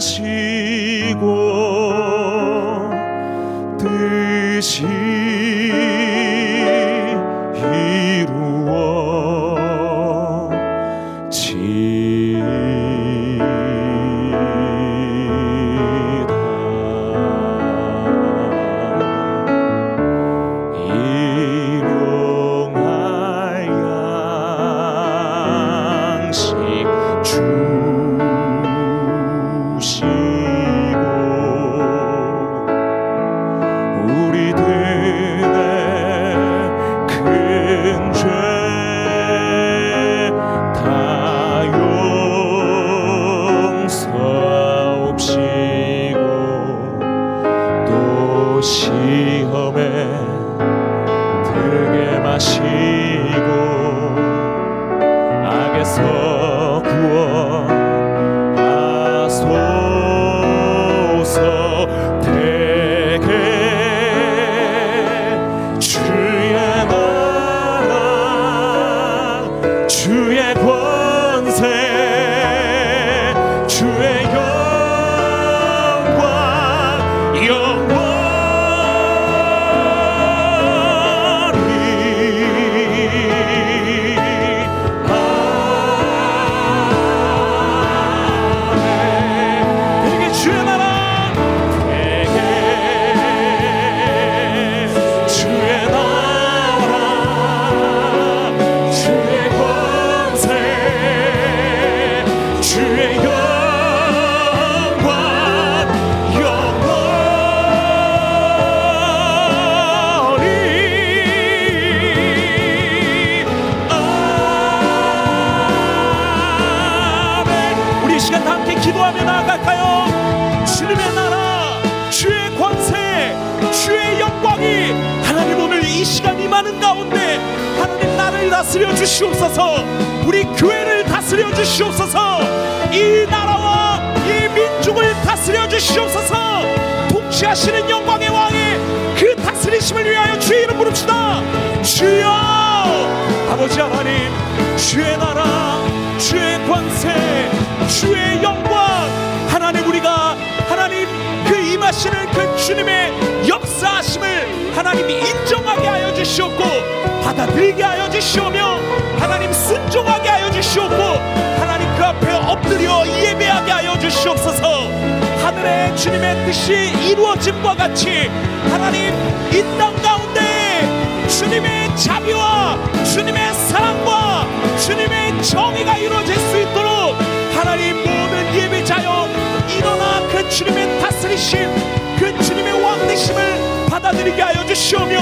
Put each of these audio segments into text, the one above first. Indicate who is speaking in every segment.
Speaker 1: 하시고 뜻이 다스려 주시옵소서. 우리 교회를 다스려 주시옵소서. 이 나라와 이 민족을 다스려 주시옵소서. 통치하시는 영광의 왕의 그 다스리심을 위하여 주의 이름 부릅시다. 주여! 아버지 하나님 주의 나라 주의 권세 주의 영광. 하나님 우리가 하나님 그 임하시는 그 주님의 역사하심을 하나님이 인정하게 하여 주시옵고 받아들이게 하여 주시오며 하나님 순종하게 하여 주시옵고 하나님 그 앞에 엎드려 예배하게 하여 주시옵소서. 하늘의 주님의 뜻이 이루어짐과 같이 하나님 이 땅 가운데 주님의 자비와 주님의 사랑과 주님의 정의가 이루어질 수 있도록 하나님 모든 예배자여 일어나 그 주님의 다스리심 그 주님의 왕되심을 받아들이게 하여 주시오며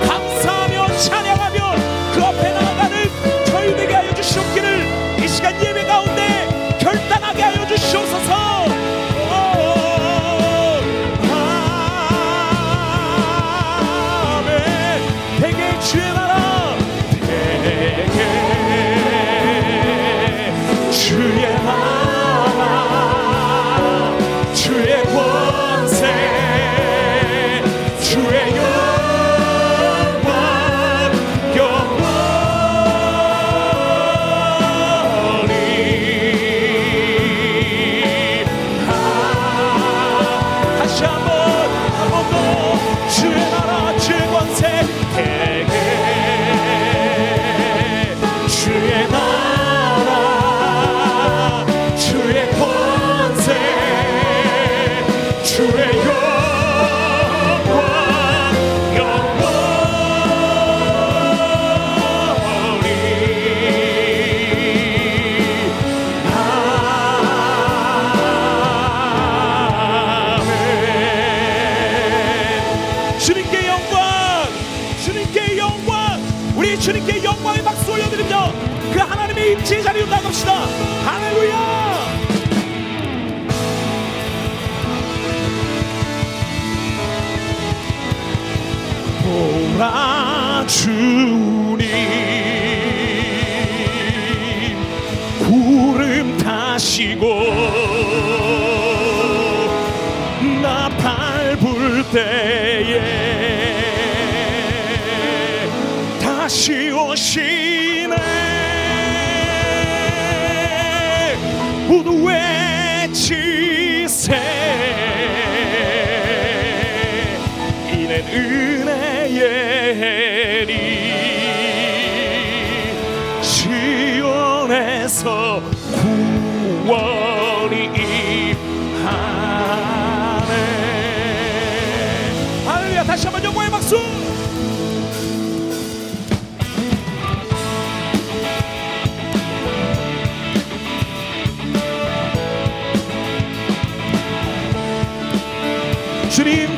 Speaker 1: 감사하며 찬양하며 그 앞에 나아가는 저희에게 하여 주시옵기를 이 시간 예배 가운데 결단하게 하여 주시옵소서 돌아주니 구름 타시고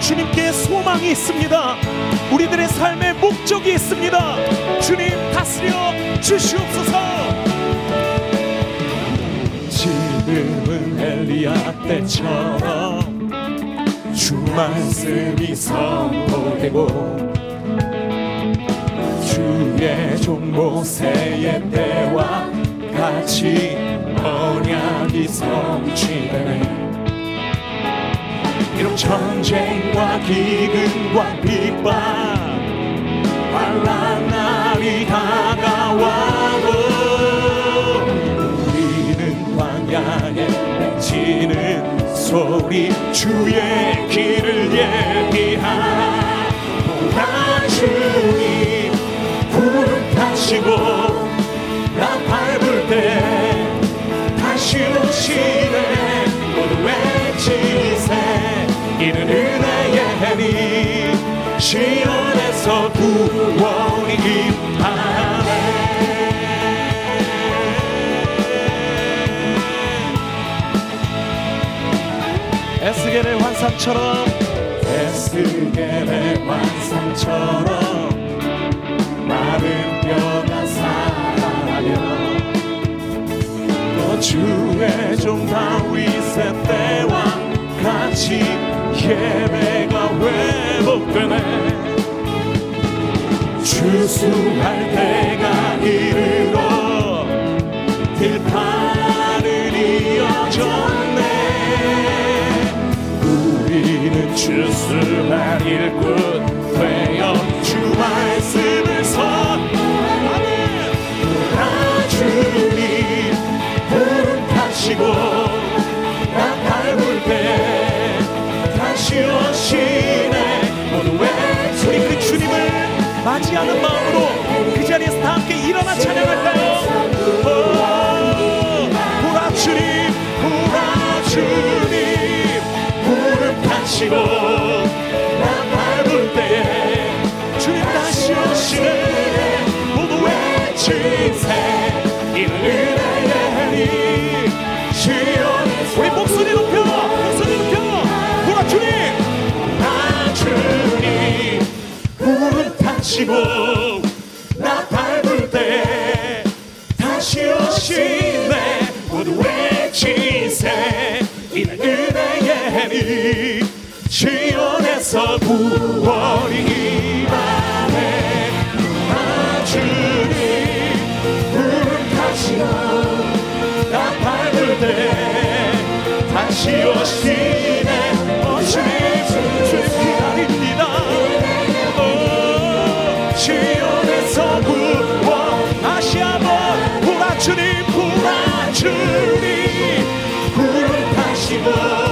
Speaker 1: 주님, 주님께 소망이 있습니다. 우리들의 삶의 목적이 있습니다. 주님, 다스려 주시옵소서. 지금은 엘리야 때처럼 주 말씀이 선포되고 주의 종 모세의 때와 같이 언약이 성취되네 비록 전쟁과 기근과 핍박 환란 날이 다가와도 우리는 광야에 외치는 소리 주의 길을 예비하라 보라 주님 구름 타시고 에스겔의 환상처럼. 에스겔의 환상처럼 마른 뼈가 살아나며 또 주의 종 다윗의 때와 같이 예배가 회복되네. 주수할 때가 이르러 들판 주수할 일꾼 타시고 나 밟을 때 주님 다시 오시네. 모두 외치세 이는 은혜의 시온 우리 목소리 높여 목소리 높여. 보라 주님. 나 주님. 구름 타시고 나 밟을 때 시온에서 구원이 임하네 나 주님 구름 타시고 나 밟을 때 다시 오시네 오시네 주님 기다립니다 오, 시온에서 구원 다시 한번 보라 주님 보라 주님. 구름 타시고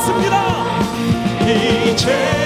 Speaker 1: 믿습니다. 이제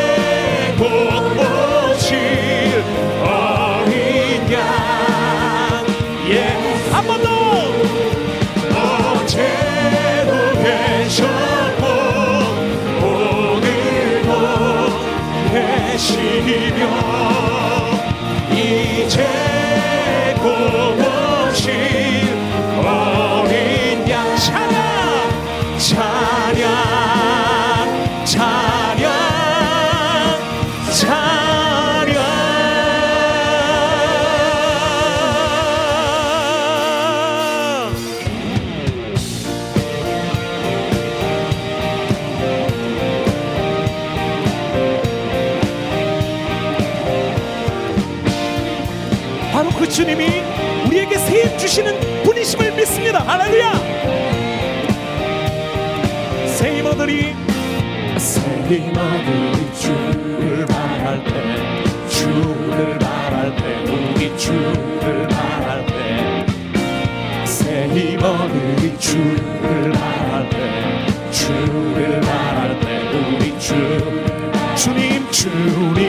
Speaker 1: 주를 말할 때 주를 말할 때 우리 주 주님 주님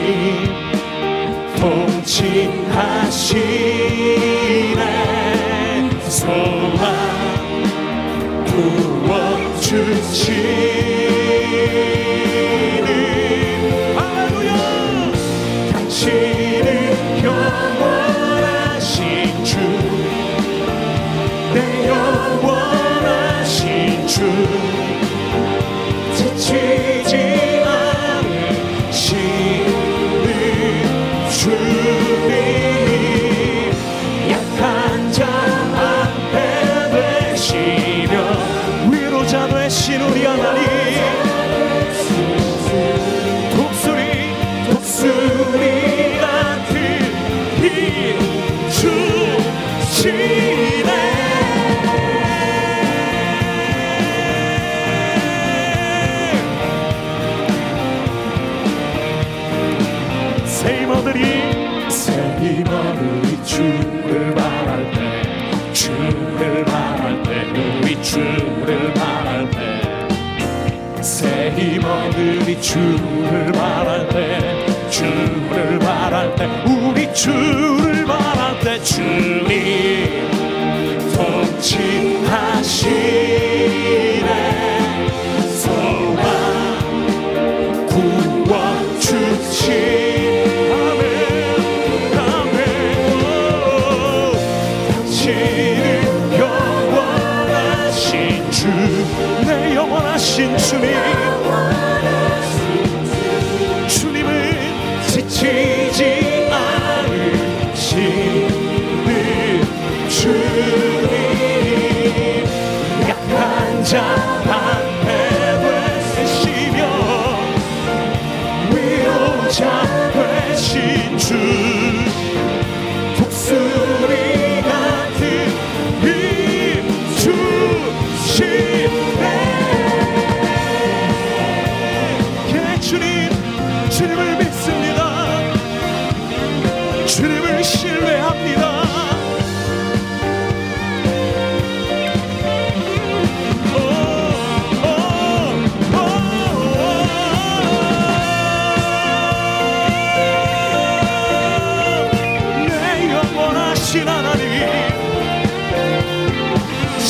Speaker 1: 내 영원하신 주님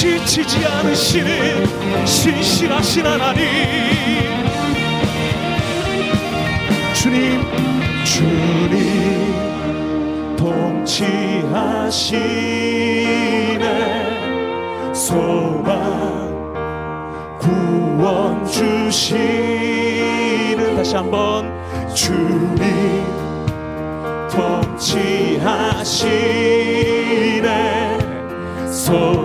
Speaker 1: 지치지 않으시는 신실하신 하나님. 주님 주님 통치하시네. 소망 구원 주시는 다시 한번 주님 통치하시네. 소망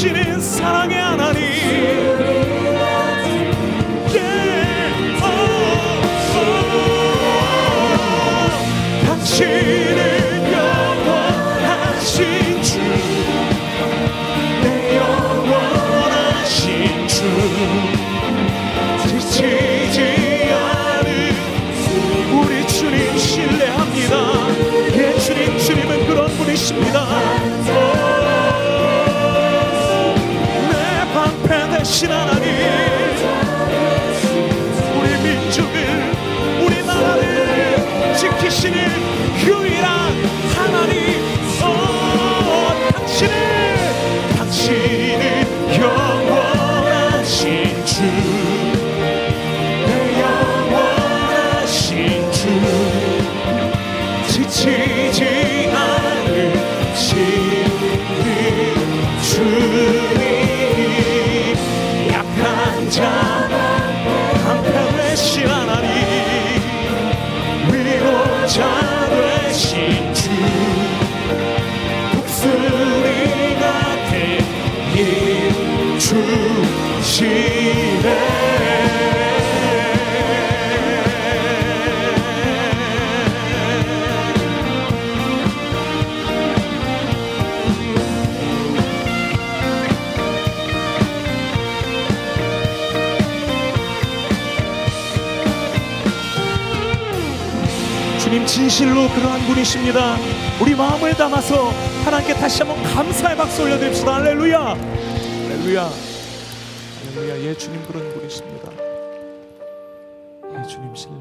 Speaker 1: Shiri. Krishna 주님 진실로 그러한 분이십니다. 우리 마음을 담아서 하나님께 다시 한번 감사의 박수 올려드립시다. 할렐루야. 할렐루야. 할렐루야. 예, 주님 그런 분이십니다. 예, 주님 신뢰.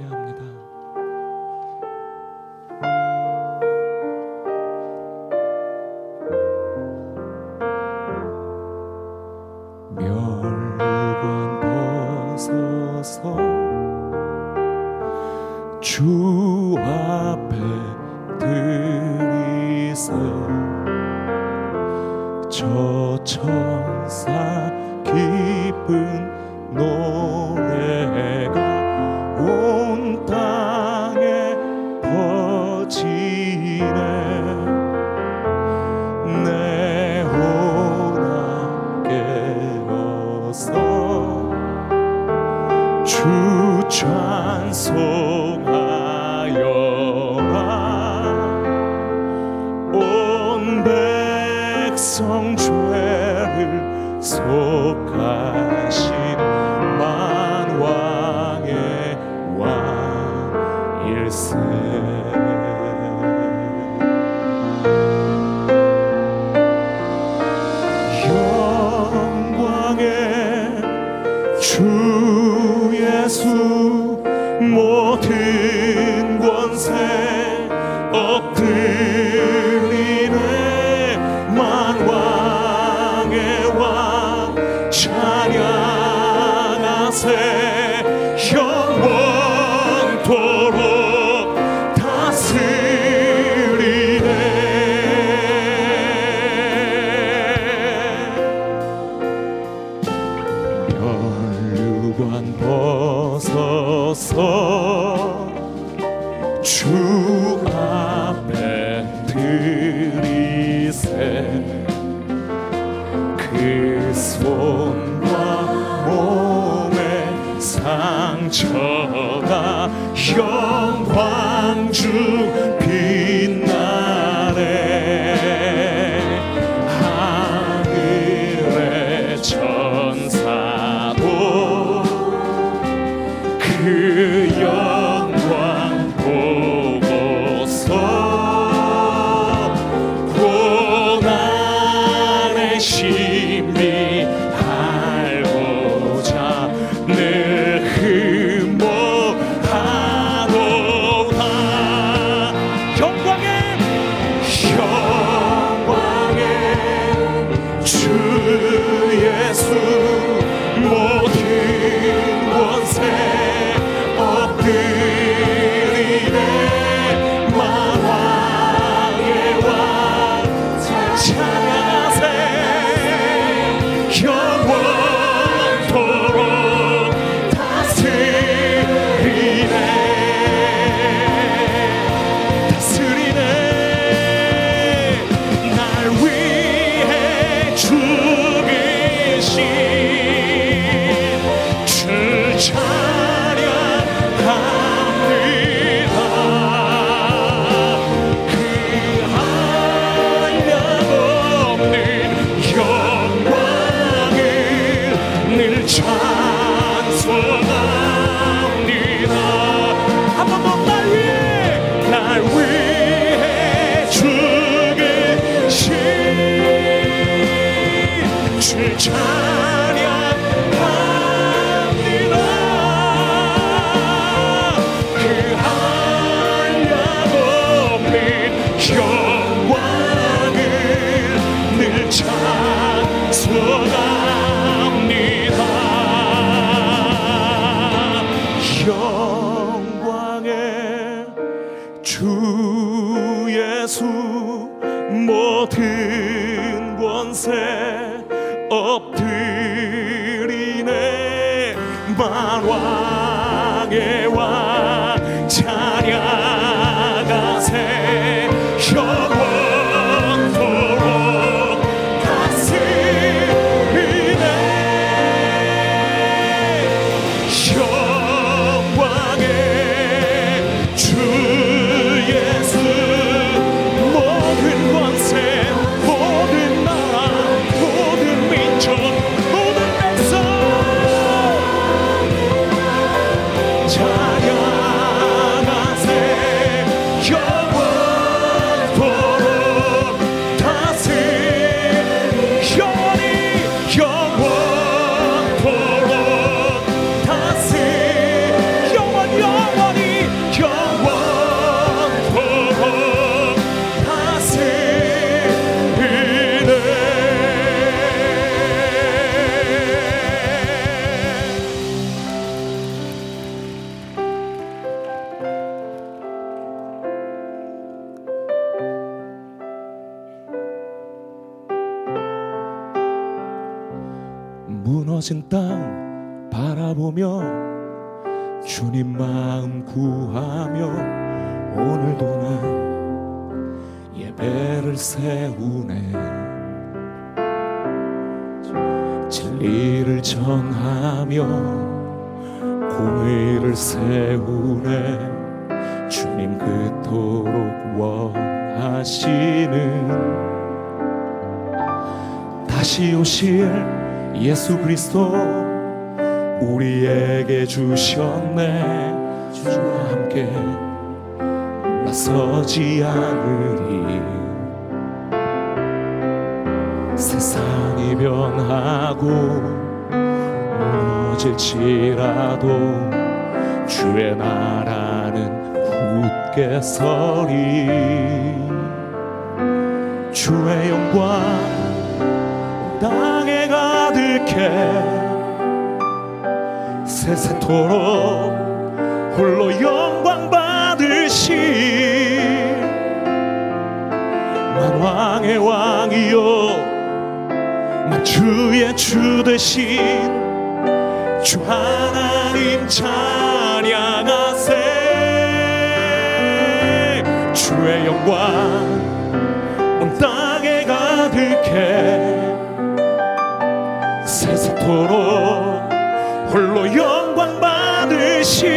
Speaker 1: 만왕의 왕 무너진 땅 바라보며 주님 마음 구하며 오늘도 난 예배를 세우네. 진리를 전하며 공의를 세우네. 주님 그토록 원하시는 다시 오실 예수 그리스도 우리에게 주셨네. 주와 함께 나서지 않으리. 세상이 변하고 무너질지라도 주의 나라는 굳게 서리. 주의 영광 가득해 세세토록 홀로 영광 받으시 만왕의 왕이요. 만주의 주 되신 주 하나님 찬양하세. 주의 영광 세세토록 홀로 영광 받으실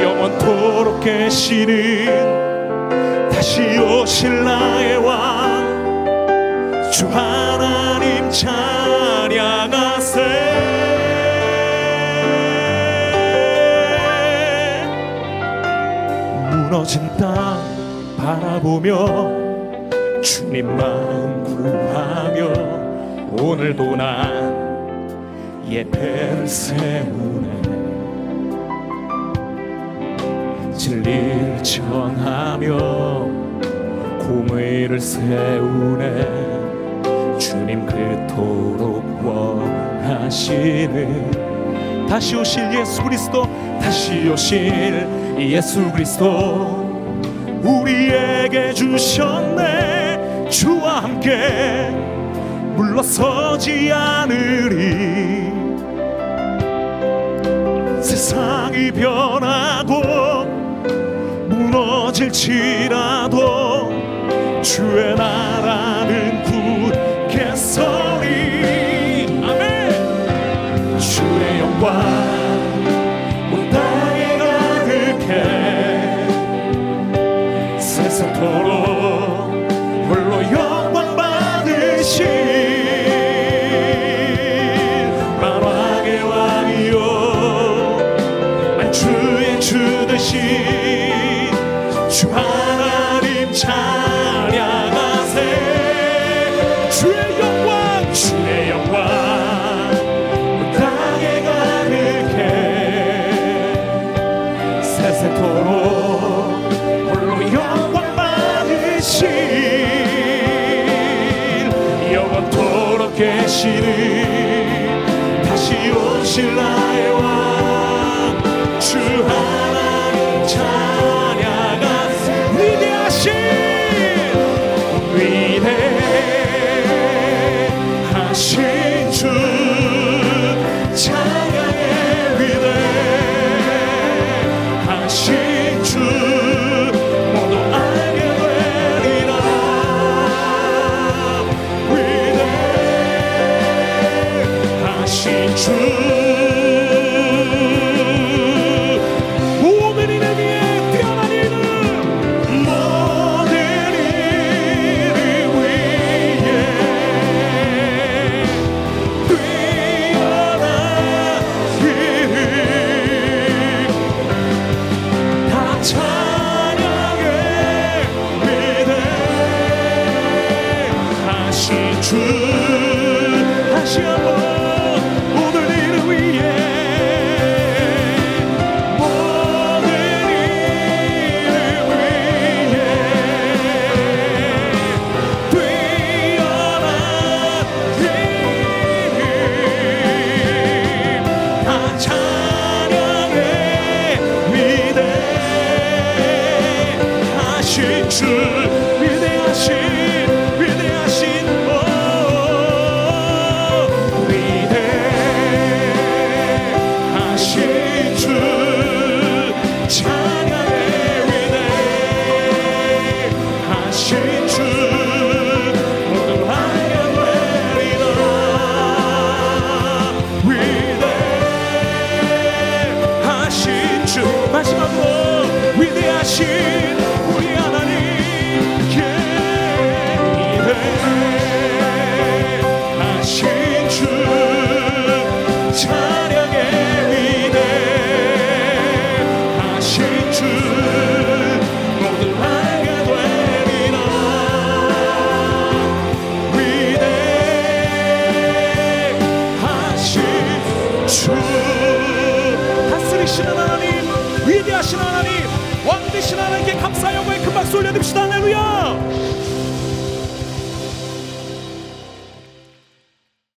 Speaker 1: 영원토록 계시는 다시 오실 나의 왕 주 하나님 찬양하세. 무너진 땅 바라보며 주님 마음 구하며 오늘도 난 예배를 세우네. 진리를 전하며 공의를 세우네. 주님 그토록 원하시는 다시 오실 예수 그리스도 다시 오실 예수 그리스도. 우리에게 주셨네. 주와 함께 물러서지 않으리. 세상이 변하고 무너질지라도 주의 나라는 굳게 서리 아멘. 주의 영광 주 하나님 찬양하세 주의 영광! 주의 영광. 온 땅에 가득해. 세세토록 홀로 영광 받으신 영원토록 계시는